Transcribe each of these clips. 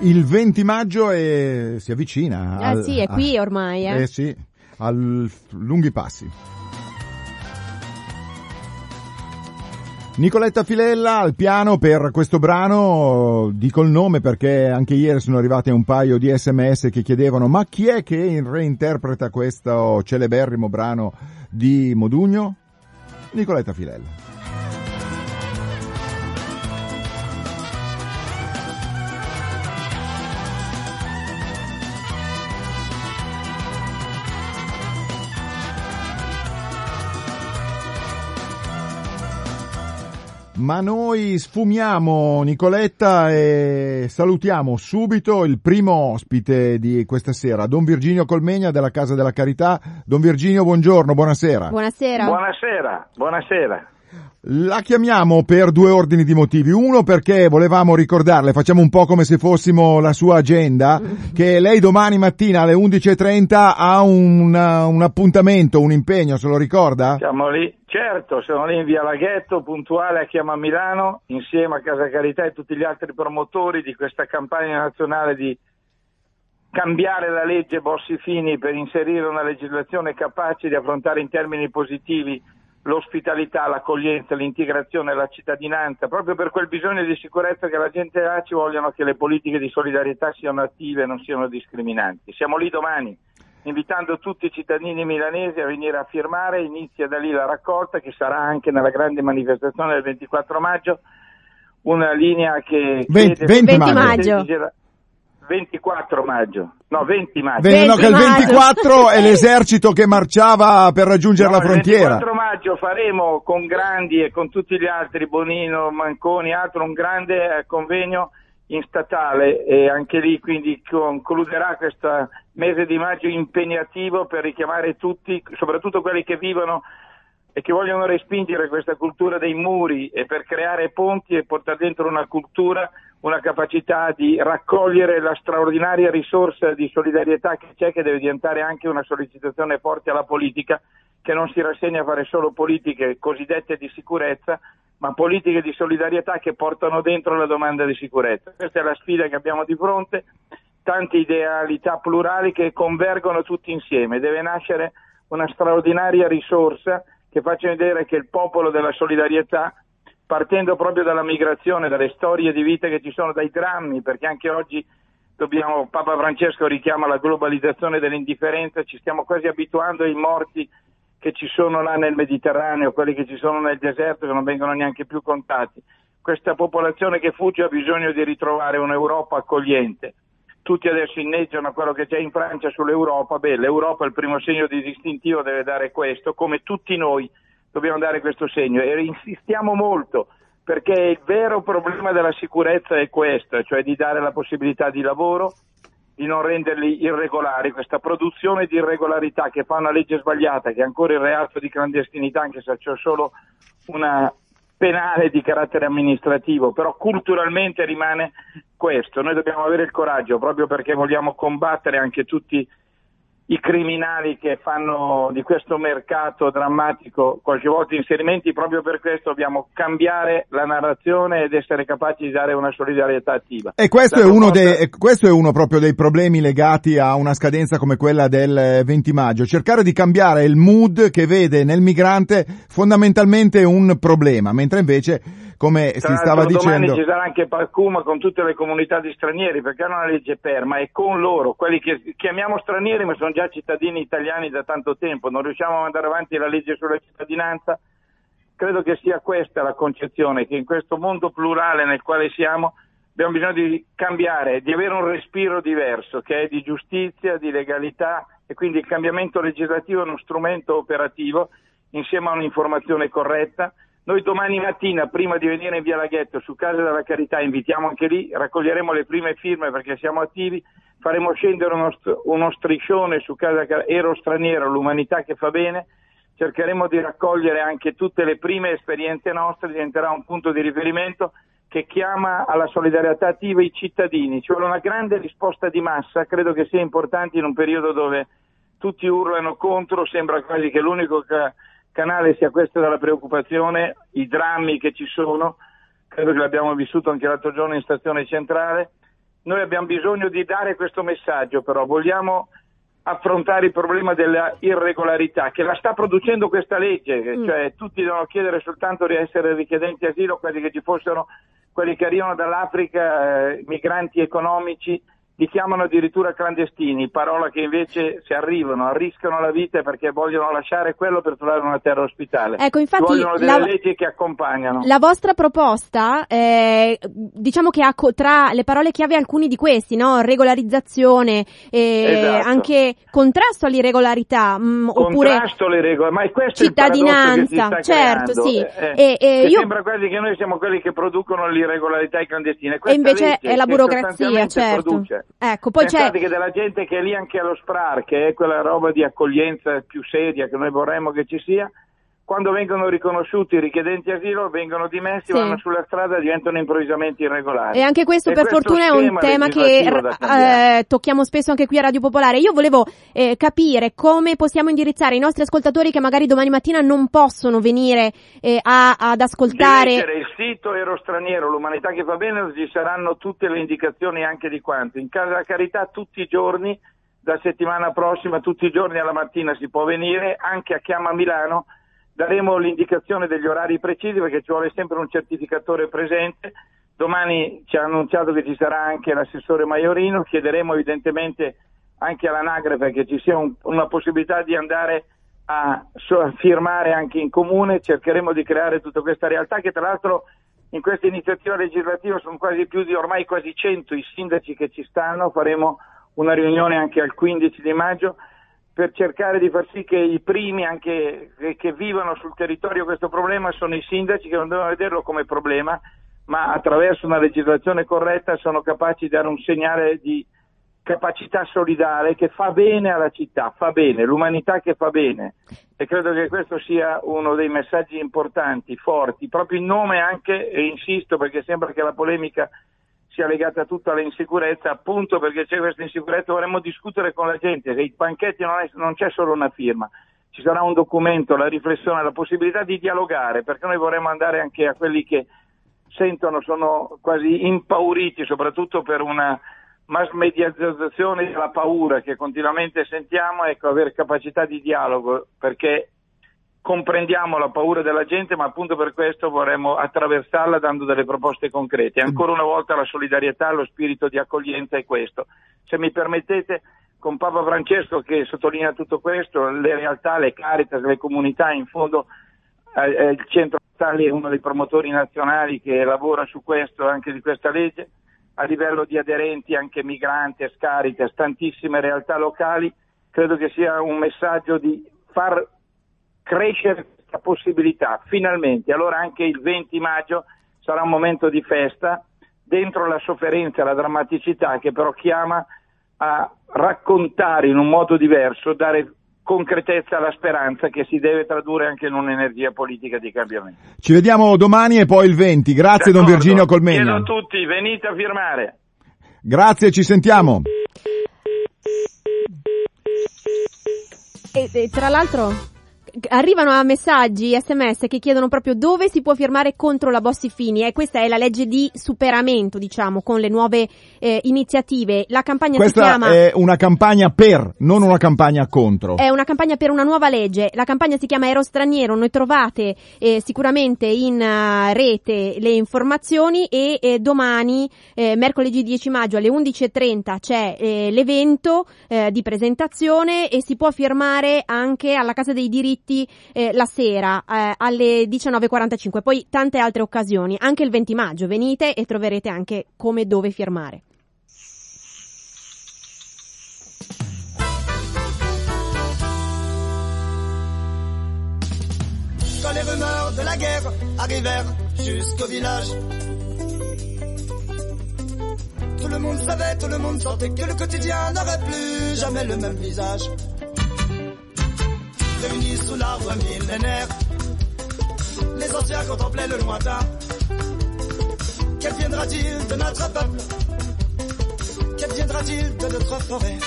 Il 20 maggio è... si avvicina. Ah al... sì, è qui ormai. Eh, eh sì, a lunghi passi. Nicoletta Filella al piano per questo brano, dico il nome perché anche ieri sono arrivate un paio di sms che chiedevano ma chi è che reinterpreta questo celeberrimo brano di Modugno? Nicoletta Filella. Ma noi sfumiamo Nicoletta e salutiamo subito il primo ospite di questa sera, Don Virginio Colmegna della Casa della Carità. Don Virginio, buongiorno, buonasera. Buonasera. Buonasera, buonasera. La chiamiamo per due ordini di motivi. Uno perché volevamo ricordarle, facciamo un po' come se fossimo la sua agenda, che lei domani mattina alle 11.30 ha un, un appuntamento, un impegno, se lo ricorda? Siamo lì, certo, siamo lì in via Laghetto, puntuale a Chiama Milano, insieme a Casa Carità e tutti gli altri promotori di questa campagna nazionale di cambiare la legge Bossi-Fini per inserire una legislazione capace di affrontare in termini positivi l'ospitalità, l'accoglienza, l'integrazione, la cittadinanza, proprio per quel bisogno di sicurezza che la gente ha ci vogliono che le politiche di solidarietà siano attive e non siano discriminanti. Siamo lì domani, invitando tutti i cittadini milanesi a venire a firmare, inizia da lì la raccolta che sarà anche nella grande manifestazione del 24 maggio, una linea che... 20, 20 maggio. 24 maggio. No, 20 maggio. 20 no, che il 24 è l'esercito che marciava per raggiungere no, la frontiera. Il 24 maggio faremo con Grandi e con tutti gli altri, Bonino, Manconi, altro, un grande eh, convegno in statale e anche lì quindi concluderà questo mese di maggio impegnativo per richiamare tutti, soprattutto quelli che vivono e che vogliono respingere questa cultura dei muri e per creare ponti e portare dentro una cultura una capacità di raccogliere la straordinaria risorsa di solidarietà che c'è, che deve diventare anche una sollecitazione forte alla politica, che non si rassegna a fare solo politiche cosiddette di sicurezza, ma politiche di solidarietà che portano dentro la domanda di sicurezza. Questa è la sfida che abbiamo di fronte, tante idealità plurali che convergono tutti insieme. Deve nascere una straordinaria risorsa che faccia vedere che il popolo della solidarietà partendo proprio dalla migrazione, dalle storie di vita che ci sono, dai drammi, perché anche oggi dobbiamo, Papa Francesco richiama la globalizzazione dell'indifferenza, ci stiamo quasi abituando ai morti che ci sono là nel Mediterraneo, quelli che ci sono nel deserto che non vengono neanche più contati. Questa popolazione che fugge ha bisogno di ritrovare un'Europa accogliente. Tutti adesso inneggiano quello che c'è in Francia sull'Europa. Beh, l'Europa il primo segno di distintivo deve dare questo, come tutti noi dobbiamo dare questo segno e insistiamo molto perché il vero problema della sicurezza è questo, cioè di dare la possibilità di lavoro, di non renderli irregolari, questa produzione di irregolarità che fa una legge sbagliata, che è ancora il reato di clandestinità, anche se c'è solo una penale di carattere amministrativo, però culturalmente rimane questo. Noi dobbiamo avere il coraggio, proprio perché vogliamo combattere anche tutti i criminali che fanno di questo mercato drammatico qualche volta inserimenti, proprio per questo dobbiamo cambiare la narrazione ed essere capaci di dare una solidarietà attiva. E questo, è uno, dei, questo è uno proprio dei problemi legati a una scadenza come quella del 20 maggio, cercare di cambiare il mood che vede nel migrante fondamentalmente un problema, mentre invece come Tra si stava dicendo. Domani ci sarà anche Parcuma con tutte le comunità di stranieri perché hanno una legge perma e con loro, quelli che chiamiamo stranieri ma sono già cittadini italiani da tanto tempo, non riusciamo a mandare avanti la legge sulla cittadinanza. Credo che sia questa la concezione, che in questo mondo plurale nel quale siamo abbiamo bisogno di cambiare, di avere un respiro diverso che è di giustizia, di legalità e quindi il cambiamento legislativo è uno strumento operativo insieme a un'informazione corretta noi domani mattina, prima di venire in via Laghetto su Casa della Carità, invitiamo anche lì, raccoglieremo le prime firme perché siamo attivi, faremo scendere uno, uno striscione su Casa Ero Straniero, l'umanità che fa bene, cercheremo di raccogliere anche tutte le prime esperienze nostre, diventerà un punto di riferimento che chiama alla solidarietà attiva i cittadini. Ci vuole una grande risposta di massa, credo che sia importante in un periodo dove tutti urlano contro, sembra quasi che l'unico che canale sia questa della preoccupazione, i drammi che ci sono, credo che l'abbiamo vissuto anche l'altro giorno in stazione centrale, Noi abbiamo bisogno di dare questo messaggio, però vogliamo affrontare il problema della irregolarità che la sta producendo questa legge, mm. cioè tutti devono chiedere soltanto di essere richiedenti asilo, quelli che ci fossero, quelli che arrivano dall'Africa, eh, migranti economici li chiamano addirittura clandestini, parola che invece se arrivano arriscano la vita perché vogliono lasciare quello per trovare una terra ospitale. Ecco, infatti vogliono delle la, leggi che accompagnano. La vostra proposta, eh, diciamo che ha co- tra le parole chiave alcuni di questi, no? Regolarizzazione, eh, esatto. anche contrasto all'irregolarità, mh, mm, oppure contrasto alle regole, ma è questo cittadinanza, certo, creando. sì. Eh, e, io... Sembra quasi che noi siamo quelli che producono l'irregolarità e clandestine. e invece è la burocrazia, certo. Produce. Ecco, poi Pensate c'è... che della gente che è lì anche allo SPRAR, che è quella roba di accoglienza più seria che noi vorremmo che ci sia, quando vengono riconosciuti i richiedenti asilo vengono dimessi, sì. vanno sulla strada e diventano improvvisamente irregolari. E anche questo e per questo fortuna è un tema che eh, tocchiamo spesso anche qui a Radio Popolare. Io volevo eh, capire come possiamo indirizzare i nostri ascoltatori che magari domani mattina non possono venire eh, a, ad ascoltare. il sito Ero Straniero, l'umanità che fa bene, ci saranno tutte le indicazioni anche di quanto. In casa della carità tutti i giorni, da settimana prossima, tutti i giorni alla mattina si può venire, anche a Chiama Milano daremo l'indicazione degli orari precisi perché ci vuole sempre un certificatore presente. Domani ci ha annunciato che ci sarà anche l'assessore Maiorino, chiederemo evidentemente anche all'anagrafe che ci sia un, una possibilità di andare a, a firmare anche in comune, cercheremo di creare tutta questa realtà che tra l'altro in questa iniziativa legislativa sono quasi più di ormai quasi 100 i sindaci che ci stanno, faremo una riunione anche al 15 di maggio per cercare di far sì che i primi anche che vivono sul territorio questo problema sono i sindaci che non devono vederlo come problema, ma attraverso una legislazione corretta sono capaci di dare un segnale di capacità solidale che fa bene alla città, fa bene, l'umanità che fa bene. E credo che questo sia uno dei messaggi importanti, forti, proprio in nome anche, e insisto perché sembra che la polemica sia legata tutta all'insicurezza, appunto perché c'è questa insicurezza, vorremmo discutere con la gente, che i banchetti non, è, non c'è solo una firma, ci sarà un documento, la riflessione, la possibilità di dialogare, perché noi vorremmo andare anche a quelli che sentono, sono quasi impauriti, soprattutto per una mass mediazzazione della paura che continuamente sentiamo, ecco, avere capacità di dialogo, perché comprendiamo la paura della gente, ma appunto per questo vorremmo attraversarla dando delle proposte concrete. Ancora una volta la solidarietà, lo spirito di accoglienza è questo. Se mi permettete, con Papa Francesco che sottolinea tutto questo, le realtà, le caritas, le comunità, in fondo eh, eh il centro Italia è uno dei promotori nazionali che lavora su questo, anche di questa legge, a livello di aderenti, anche migranti, Caritas, tantissime realtà locali, credo che sia un messaggio di far crescere questa possibilità, finalmente. Allora anche il 20 maggio sarà un momento di festa, dentro la sofferenza e la drammaticità che però chiama a raccontare in un modo diverso, dare concretezza alla speranza che si deve tradurre anche in un'energia politica di cambiamento. Ci vediamo domani e poi il 20. Grazie D'accordo. Don Virginio Colmegna. Chiedo a tutti, venite a firmare. Grazie, ci sentiamo. E, e tra l'altro arrivano a messaggi, sms che chiedono proprio dove si può firmare contro la Bossi Fini e questa è la legge di superamento, diciamo, con le nuove eh, iniziative. La campagna questa si chiama... è una campagna per, non una campagna contro. È una campagna per una nuova legge. La campagna si chiama Ero Straniero, noi trovate eh, sicuramente in uh, rete le informazioni e eh, domani, eh, mercoledì 10 maggio alle 11.30 c'è eh, l'evento di presentazione e si può firmare anche alla Casa dei Diritti diritti eh, la sera eh, alle 19.45, poi tante altre occasioni, anche il 20 maggio. Venite e troverete anche come dove firmare. Quand les rumeurs de la guerre arrivèrent jusqu'au village, tout le monde savait, tout le monde sentait que le quotidien n'aurait plus jamais le même visage réunis sous l'arbre millénaire. Les anciens contemplaient le lointain. Qu'adviendra-t-il de notre peuple? Qu'adviendra-t-il de notre forêt?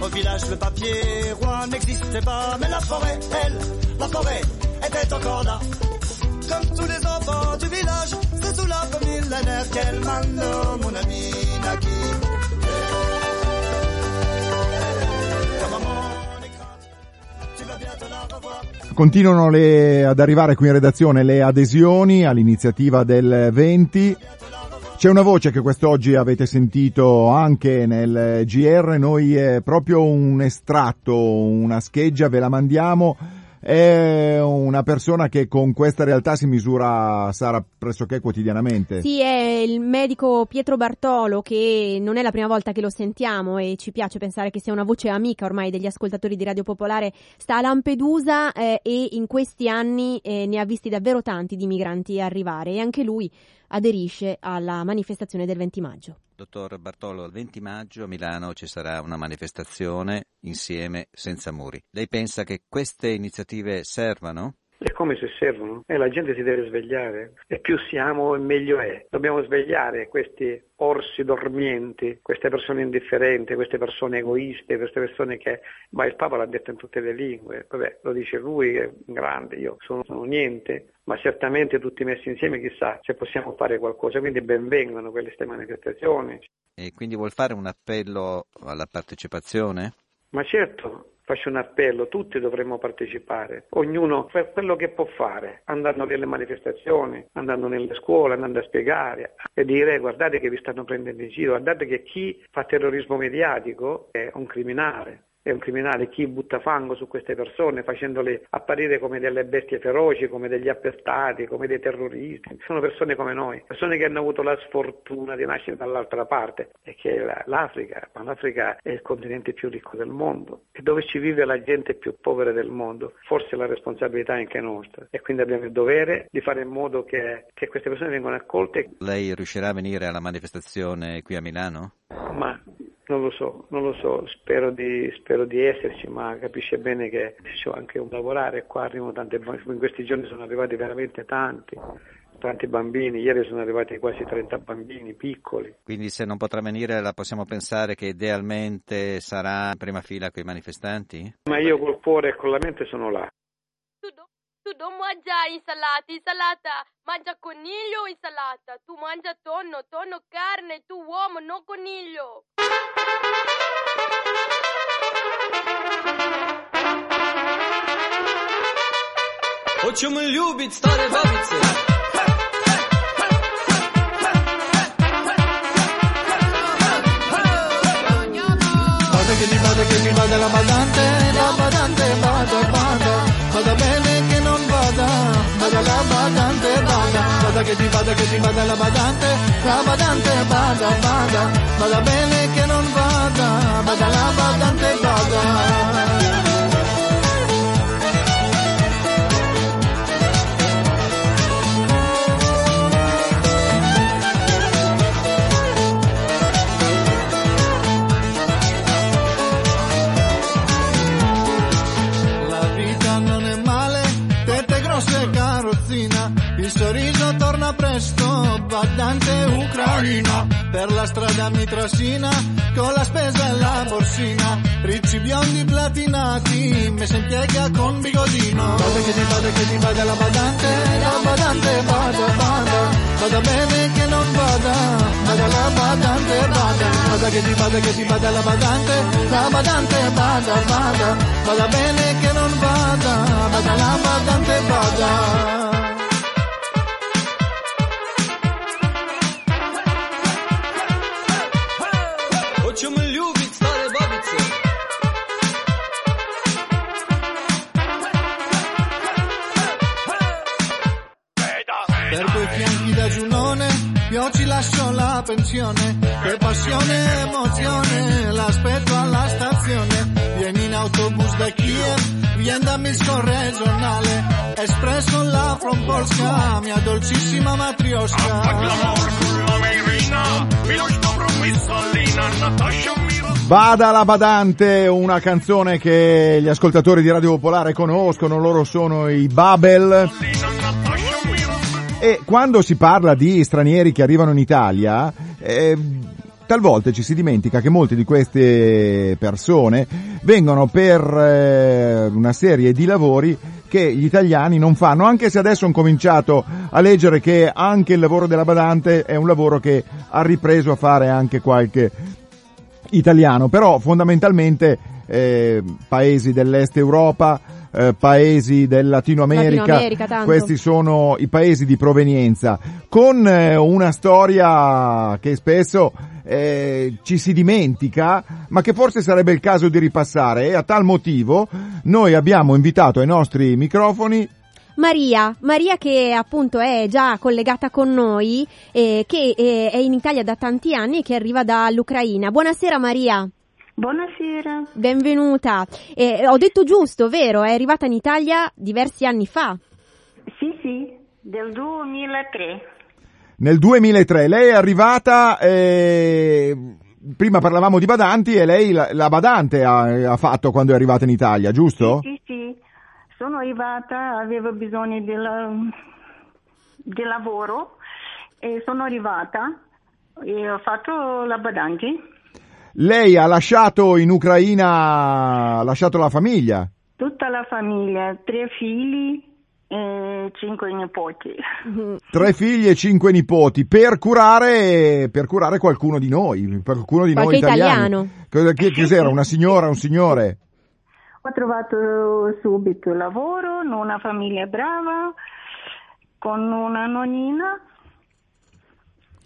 Au village, le papier roi n'existait pas, mais la forêt, elle, la forêt, était encore là. Comme tous les enfants du village, sous la millénaire, quel malo, mon ami Naki. Continuano le, ad arrivare qui in redazione le adesioni all'iniziativa del 20. C'è una voce che quest'oggi avete sentito anche nel GR, noi è proprio un estratto, una scheggia, ve la mandiamo è una persona che con questa realtà si misura, Sara, pressoché quotidianamente. Sì, è il medico Pietro Bartolo che non è la prima volta che lo sentiamo e ci piace pensare che sia una voce amica ormai degli ascoltatori di Radio Popolare. Sta a Lampedusa eh, e in questi anni eh, ne ha visti davvero tanti di migranti arrivare e anche lui aderisce alla manifestazione del 20 maggio. Dottor Bartolo, il 20 maggio a Milano ci sarà una manifestazione insieme senza muri. Lei pensa che queste iniziative servano? È come se servono e la gente si deve svegliare e più siamo e meglio è. Dobbiamo svegliare questi orsi dormienti, queste persone indifferenti, queste persone egoiste, queste persone che, ma il Papa l'ha detto in tutte le lingue, vabbè lo dice lui è grande, io sono, sono niente, ma certamente tutti messi insieme chissà se possiamo fare qualcosa, quindi benvengano queste manifestazioni. E quindi vuol fare un appello alla partecipazione? Ma certo, faccio un appello, tutti dovremmo partecipare, ognuno fa quello che può fare, andando nelle manifestazioni, andando nelle scuole, andando a spiegare e dire guardate che vi stanno prendendo in giro, guardate che chi fa terrorismo mediatico è un criminale è un criminale, chi butta fango su queste persone facendole apparire come delle bestie feroci, come degli appestati, come dei terroristi. Sono persone come noi, persone che hanno avuto la sfortuna di nascere dall'altra parte e che l'Africa, ma l'Africa è il continente più ricco del mondo e dove ci vive la gente più povera del mondo, forse la responsabilità è anche nostra e quindi abbiamo il dovere di fare in modo che, che queste persone vengano accolte. Lei riuscirà a venire alla manifestazione qui a Milano? Ma non lo so, non lo so, spero di, spero di esserci, ma capisce bene che ho anche un lavorare qua, arrivano tante, in questi giorni sono arrivati veramente tanti, tanti bambini, ieri sono arrivati quasi 30 bambini piccoli. Quindi se non potrà venire la possiamo pensare che idealmente sarà in prima fila con i manifestanti? Ma io col cuore e con la mente sono là. Tu non mangia insalata, insalata, mangia coniglio o insalata. Tu mangia tonno, tonno carne, tu uomo, non coniglio. Очень любит старые бабицы. Vada che ti vada che ti vada la badante, la badante la badante vada, vada che ti vada che ti vada la badante, la badante vada, vada, vada bene che non vada, vada la badante vada. Badante ucraina, per la strada mi trascina, con la spesa e la borsina, ricci biondi platinati, me si impiega con bigodino. Vada che ti vada che ti vada la badante, la badante vada, vada, vada bene che non vada, vada la badante vada, vada che ti vada che ti vada la badante, la badante vada, vada, vada bene che non vada, vada la badante vada. Pensione, che passione e emozione, l'aspetto alla stazione, vieni in autobus da Kiev, vieni da Minsko regionale, espresso la from Polska, mia dolcissima matrioska. Bada la badante, una canzone che gli ascoltatori di Radio Popolare conoscono, loro sono i Babel. E quando si parla di stranieri che arrivano in Italia, eh, talvolta ci si dimentica che molte di queste persone vengono per eh, una serie di lavori che gli italiani non fanno, anche se adesso ho cominciato a leggere che anche il lavoro della badante è un lavoro che ha ripreso a fare anche qualche italiano, però fondamentalmente eh, paesi dell'est Europa, eh, paesi del Latino America, Latino America, tanto. questi sono i paesi di provenienza, con eh, una storia che spesso eh, ci si dimentica, ma che forse sarebbe il caso di ripassare e a tal motivo noi abbiamo invitato ai nostri microfoni Maria, Maria che appunto è già collegata con noi, eh, che eh, è in Italia da tanti anni e che arriva dall'Ucraina. Buonasera Maria. Buonasera. Benvenuta. Eh, ho detto giusto, vero? È arrivata in Italia diversi anni fa. Sì, sì, del 2003. Nel 2003 lei è arrivata, eh, prima parlavamo di badanti e lei la, la badante ha, ha, fatto quando è arrivata in Italia, giusto? Sì, sì, sono arrivata, avevo bisogno di lavoro e sono arrivata e ho fatto la badante. Lei ha lasciato in Ucraina, ha lasciato la famiglia? Tutta la famiglia, tre figli e cinque nipoti. Tre figli e cinque nipoti per curare, per curare qualcuno di noi, qualcuno di Qualche noi italiani. italiano. Chi, chi era? Una signora, un signore? Ho trovato subito lavoro in una famiglia brava, con una nonnina.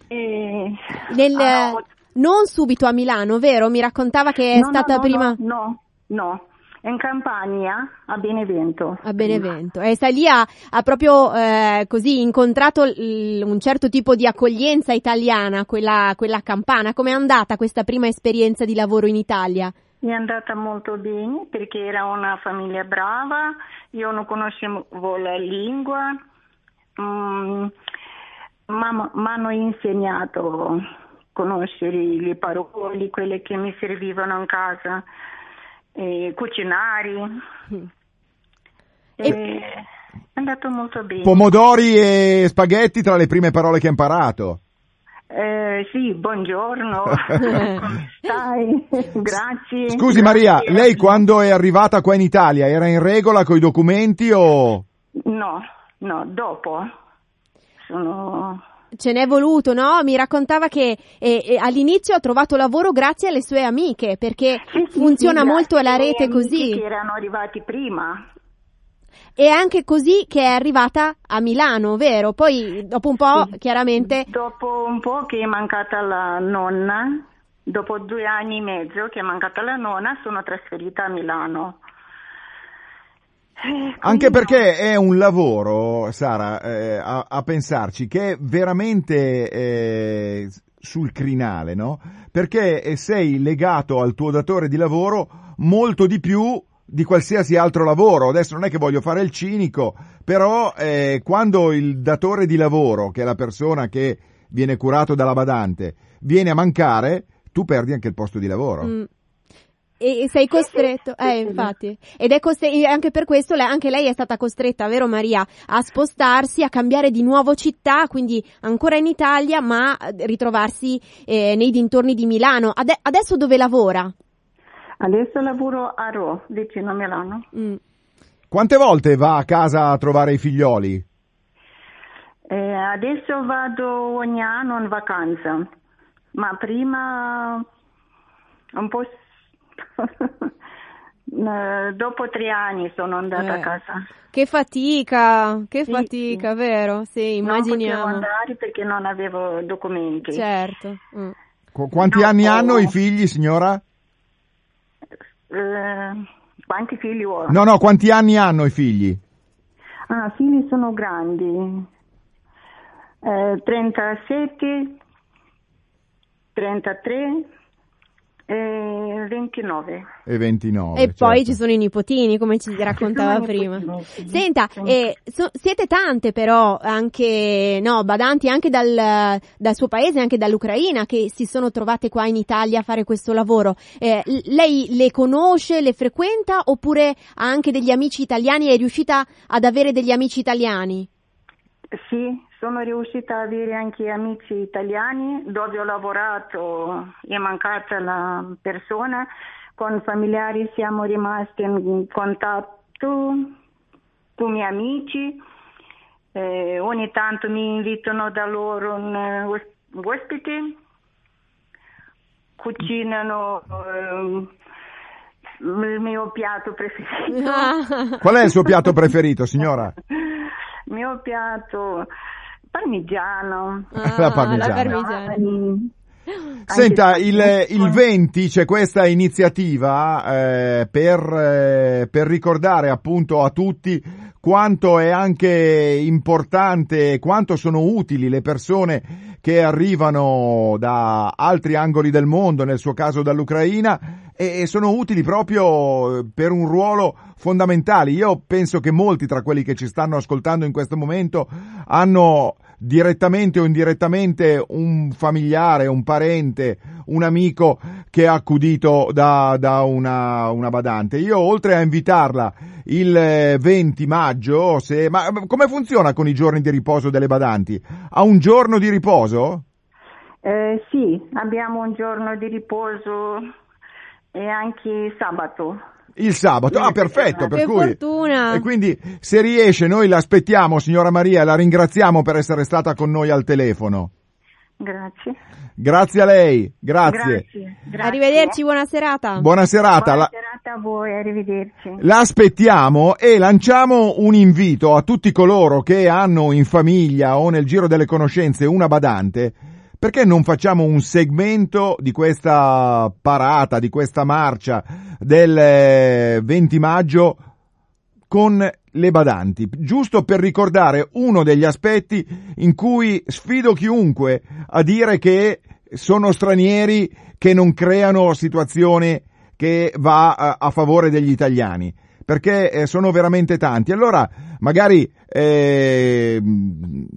E... Nel- Ah, non subito a Milano, vero? Mi raccontava che è no, stata no, prima No, no, in Campania, a Benevento. a Benevento. E sta lì ha, ha proprio eh, così incontrato l- un certo tipo di accoglienza italiana, quella, quella campana. Com'è andata questa prima esperienza di lavoro in Italia? Mi è andata molto bene perché era una famiglia brava, io non conoscevo la lingua, mm, ma mi hanno insegnato conoscere le parole, quelle che mi servivano in casa, e cucinare. E È andato molto bene. Pomodori e spaghetti tra le prime parole che ha imparato. Eh, sì, buongiorno, come stai? Grazie. Scusi Maria, lei quando è arrivata qua in Italia era in regola con i documenti o... No, no, dopo. Sono... Ce n'è voluto, no? Mi raccontava che eh, eh, all'inizio ha trovato lavoro grazie alle sue amiche, perché Sì, sì, funziona sì, molto la rete così. Che erano arrivati prima. E anche così che è arrivata a Milano, vero? Poi dopo un po', chiaramente, Dopo un po' che è mancata la nonna, dopo due anni e mezzo che è mancata la nonna, sono trasferita a Milano. Eh, Anche perché è un lavoro, Sara, eh, a, a pensarci, che è veramente eh, sul crinale, no? Perché eh, sei legato al tuo datore di lavoro molto di più di qualsiasi altro lavoro. Adesso non è che voglio fare il cinico, però eh, quando il datore di lavoro, che è la persona che viene curato dalla badante, viene a mancare, tu perdi anche il posto di lavoro. mm, e sei costretto, eh, infatti. Ed è costre- e anche per questo anche lei è stata costretta, vero Maria, a spostarsi, a cambiare di nuovo città, quindi ancora in Italia, ma ritrovarsi eh, nei dintorni di Milano. Ade- adesso dove lavora? Adesso lavoro a Ro, vicino a Milano. Mm. Quante volte va a casa a trovare i figlioli? Eh, adesso vado ogni anno in vacanza, ma prima un po'... Eh, Dopo tre anni sono andata Eh. a casa. Che fatica, che Sì, fatica, vero? Sì, Non potevo immaginiamo. andare perché non avevo documenti. Certo. mm. Qu- quanti No, anni oh. hanno i figli, signora? Eh, quanti figli ho? No, no, quanti anni hanno i figli? Ah, figli sono grandi. Eh, 37, 33 e 29. E 29. E poi certo. ci sono i nipotini, come ci raccontava prima. nipotini, sì. Senta, eh, so- siete tante però, anche, no, badanti anche dal, dal suo paese, anche dall'Ucraina, che si sono trovate qua in Italia a fare questo lavoro. Eh, lei le conosce, le frequenta, oppure ha anche degli amici italiani? È riuscita ad avere degli amici italiani? Sì, sono riuscita ad avere anche amici italiani dove ho lavorato, è mancata la persona, con familiari siamo rimasti in contatto con i miei amici, eh, ogni tanto mi invitano da loro un uh, ospite, cucinano eh, il mio piatto preferito. Ah. Qual è il suo piatto preferito, signora? Il mio piatto parmigiano. La parmigiana. La parmigiana. Senta, il, il 20 c'è questa iniziativa eh, per, eh, per ricordare appunto a tutti quanto è anche importante, quanto sono utili le persone che arrivano da altri angoli del mondo, nel suo caso dall'Ucraina, e, sono utili proprio per un ruolo fondamentale. Io penso che molti tra quelli che ci stanno ascoltando in questo momento hanno direttamente o indirettamente un familiare, un parente, un amico che ha accudito da, da una, una badante. Io oltre a invitarla il eh, 20 maggio, se, ma come funziona con i giorni di riposo delle badanti? Ha un giorno di riposo? Eh, sì, abbiamo un giorno di riposo e anche sabato. Il sabato, ah perfetto, per Che cui... fortuna. E quindi se riesce noi l'aspettiamo, signora Maria, la ringraziamo per essere stata con noi al telefono. Grazie. Grazie a lei, grazie. Grazie. grazie. Arrivederci, buona serata. Buona serata. Buona La- serata a voi, arrivederci. L'aspettiamo e lanciamo un invito a tutti coloro che hanno in famiglia o nel giro delle conoscenze una badante. Perché non facciamo un segmento di questa parata, di questa marcia del eh, 20 maggio con le badanti, giusto per ricordare uno degli aspetti in cui sfido chiunque a dire che sono stranieri che non creano situazioni che va a, a favore degli italiani perché eh, sono veramente tanti. Allora, magari eh,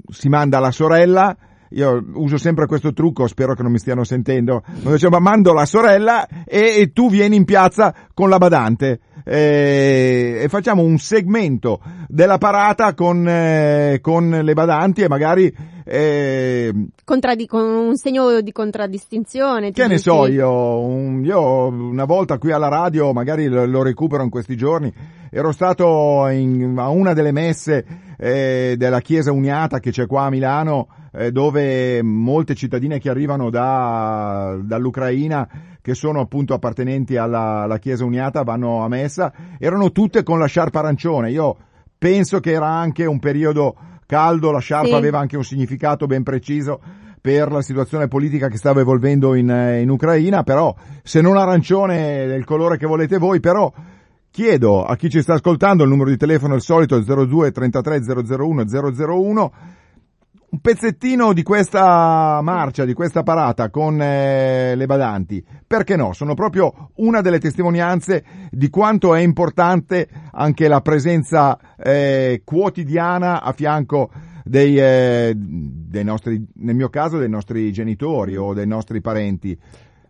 si manda la sorella. Io uso sempre questo trucco, spero che non mi stiano sentendo. Ma mando la sorella e, e tu vieni in piazza con la badante. Eh, e facciamo un segmento della parata con, eh, con le badanti e magari eh, Contraddi- con un segno di contraddistinzione. ti che ne dici? so io, un- io una volta qui alla radio, magari lo, lo recupero in questi giorni, ero stato in- a una delle messe eh, della Chiesa Uniata che c'è qua a Milano, eh, dove molte cittadine che arrivano da, dall'Ucraina, che sono appunto appartenenti alla, alla Chiesa Uniata, vanno a messa, erano tutte con la sciarpa arancione. Io penso che era anche un periodo caldo, la sciarpa Sì. aveva anche un significato ben preciso per la situazione politica che stava evolvendo in, eh, in Ucraina, però se non arancione del colore che volete voi, però chiedo a chi ci sta ascoltando, il numero di telefono è il solito, il 02 33 001 001, un pezzettino di questa marcia, di questa parata con eh, le badanti. Perché no? Sono proprio una delle testimonianze di quanto è importante anche la presenza eh, quotidiana a fianco dei, eh, dei nostri, nel mio caso, dei nostri genitori o dei nostri parenti.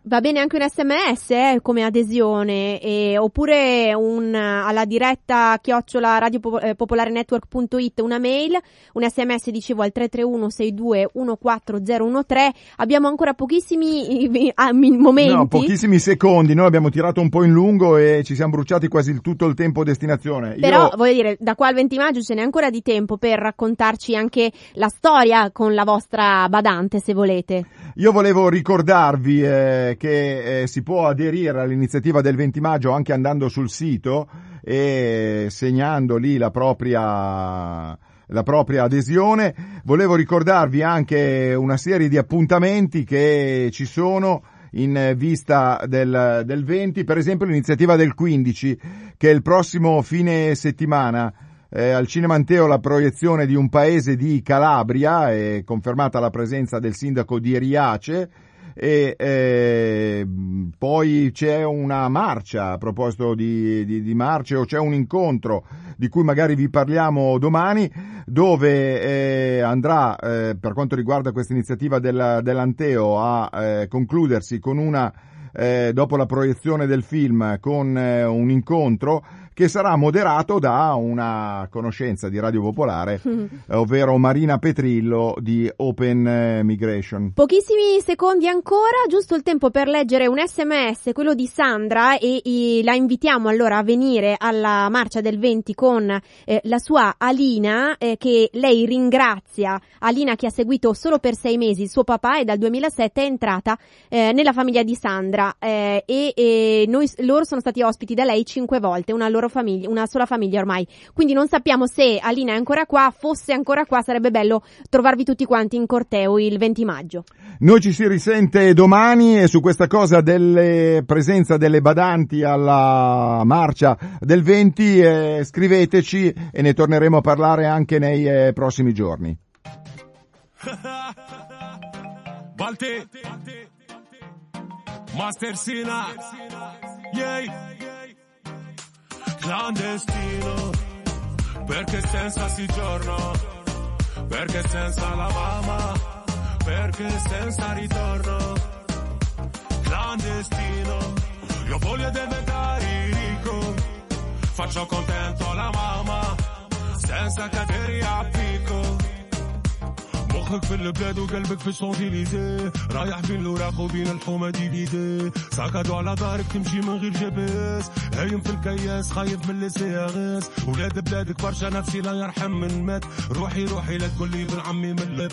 Va bene anche un sms eh, come adesione e- oppure un, alla diretta chiocciola radiopopolarenetwork.it una mail, un sms dicevo al 331 62 14013 abbiamo ancora pochissimi eh, ah, momenti No, pochissimi secondi, noi abbiamo tirato un po' in lungo e ci siamo bruciati quasi il- tutto il tempo destinazione. Però Io- voglio dire, da qua al 20 maggio ce n'è ancora di tempo per raccontarci anche la storia con la vostra badante, se volete. Io volevo ricordarvi eh, che eh, si può aderire all'iniziativa del 20 maggio anche andando sul sito e segnando lì la propria la propria adesione. Volevo ricordarvi anche una serie di appuntamenti che ci sono in vista del, del 20, per esempio l'iniziativa del 15, che è il prossimo fine settimana eh, al Cinema Anteo la proiezione di un paese di Calabria, è confermata la presenza del sindaco di Riace e eh, poi c'è una marcia a proposito di, di, di marce o c'è un incontro di cui magari vi parliamo domani dove eh, andrà eh, per quanto riguarda questa iniziativa della, dell'Anteo a eh, concludersi con una eh, dopo la proiezione del film con eh, un incontro che sarà moderato da una conoscenza di Radio Popolare, ovvero Marina Petrillo di Open eh, Migration. Pochissimi secondi ancora, giusto il tempo per leggere un sms, quello di Sandra, e, e la invitiamo allora a venire alla marcia del 20 con eh, la sua Alina, eh, che lei ringrazia. Alina che ha seguito solo per sei mesi il suo papà e dal 2007 è entrata eh, nella famiglia di Sandra eh, e, e noi, loro sono stati ospiti da lei cinque volte, una loro famiglia, una sola famiglia ormai. Quindi non sappiamo se Alina è ancora qua, fosse ancora qua sarebbe bello trovarvi tutti quanti in corteo il 20 maggio. Noi ci si risente domani e su questa cosa delle presenza delle badanti alla marcia del 20 eh, scriveteci e ne torneremo a parlare anche nei eh, prossimi giorni. Balti Master Sina. Yay. Clandestino. Perché senza si giorno Perché senza la mamma? Perché senza ritorno? Clandestino. Io voglio diventare ricco. Faccio contento la mamma Senza cadere a picco مخك في البلاد وقلبك في الشانزليزيه رايح بين الاوراق وبين الحومة ديفيدي ساكادو على دارك تمشي من غير جي بي اس هايم في الكياس خايف من لي اغاس ولاد بلادك برشا نفسي لا يرحم من مات. روحي روحي لا تقول لي بن عمي من البلاد.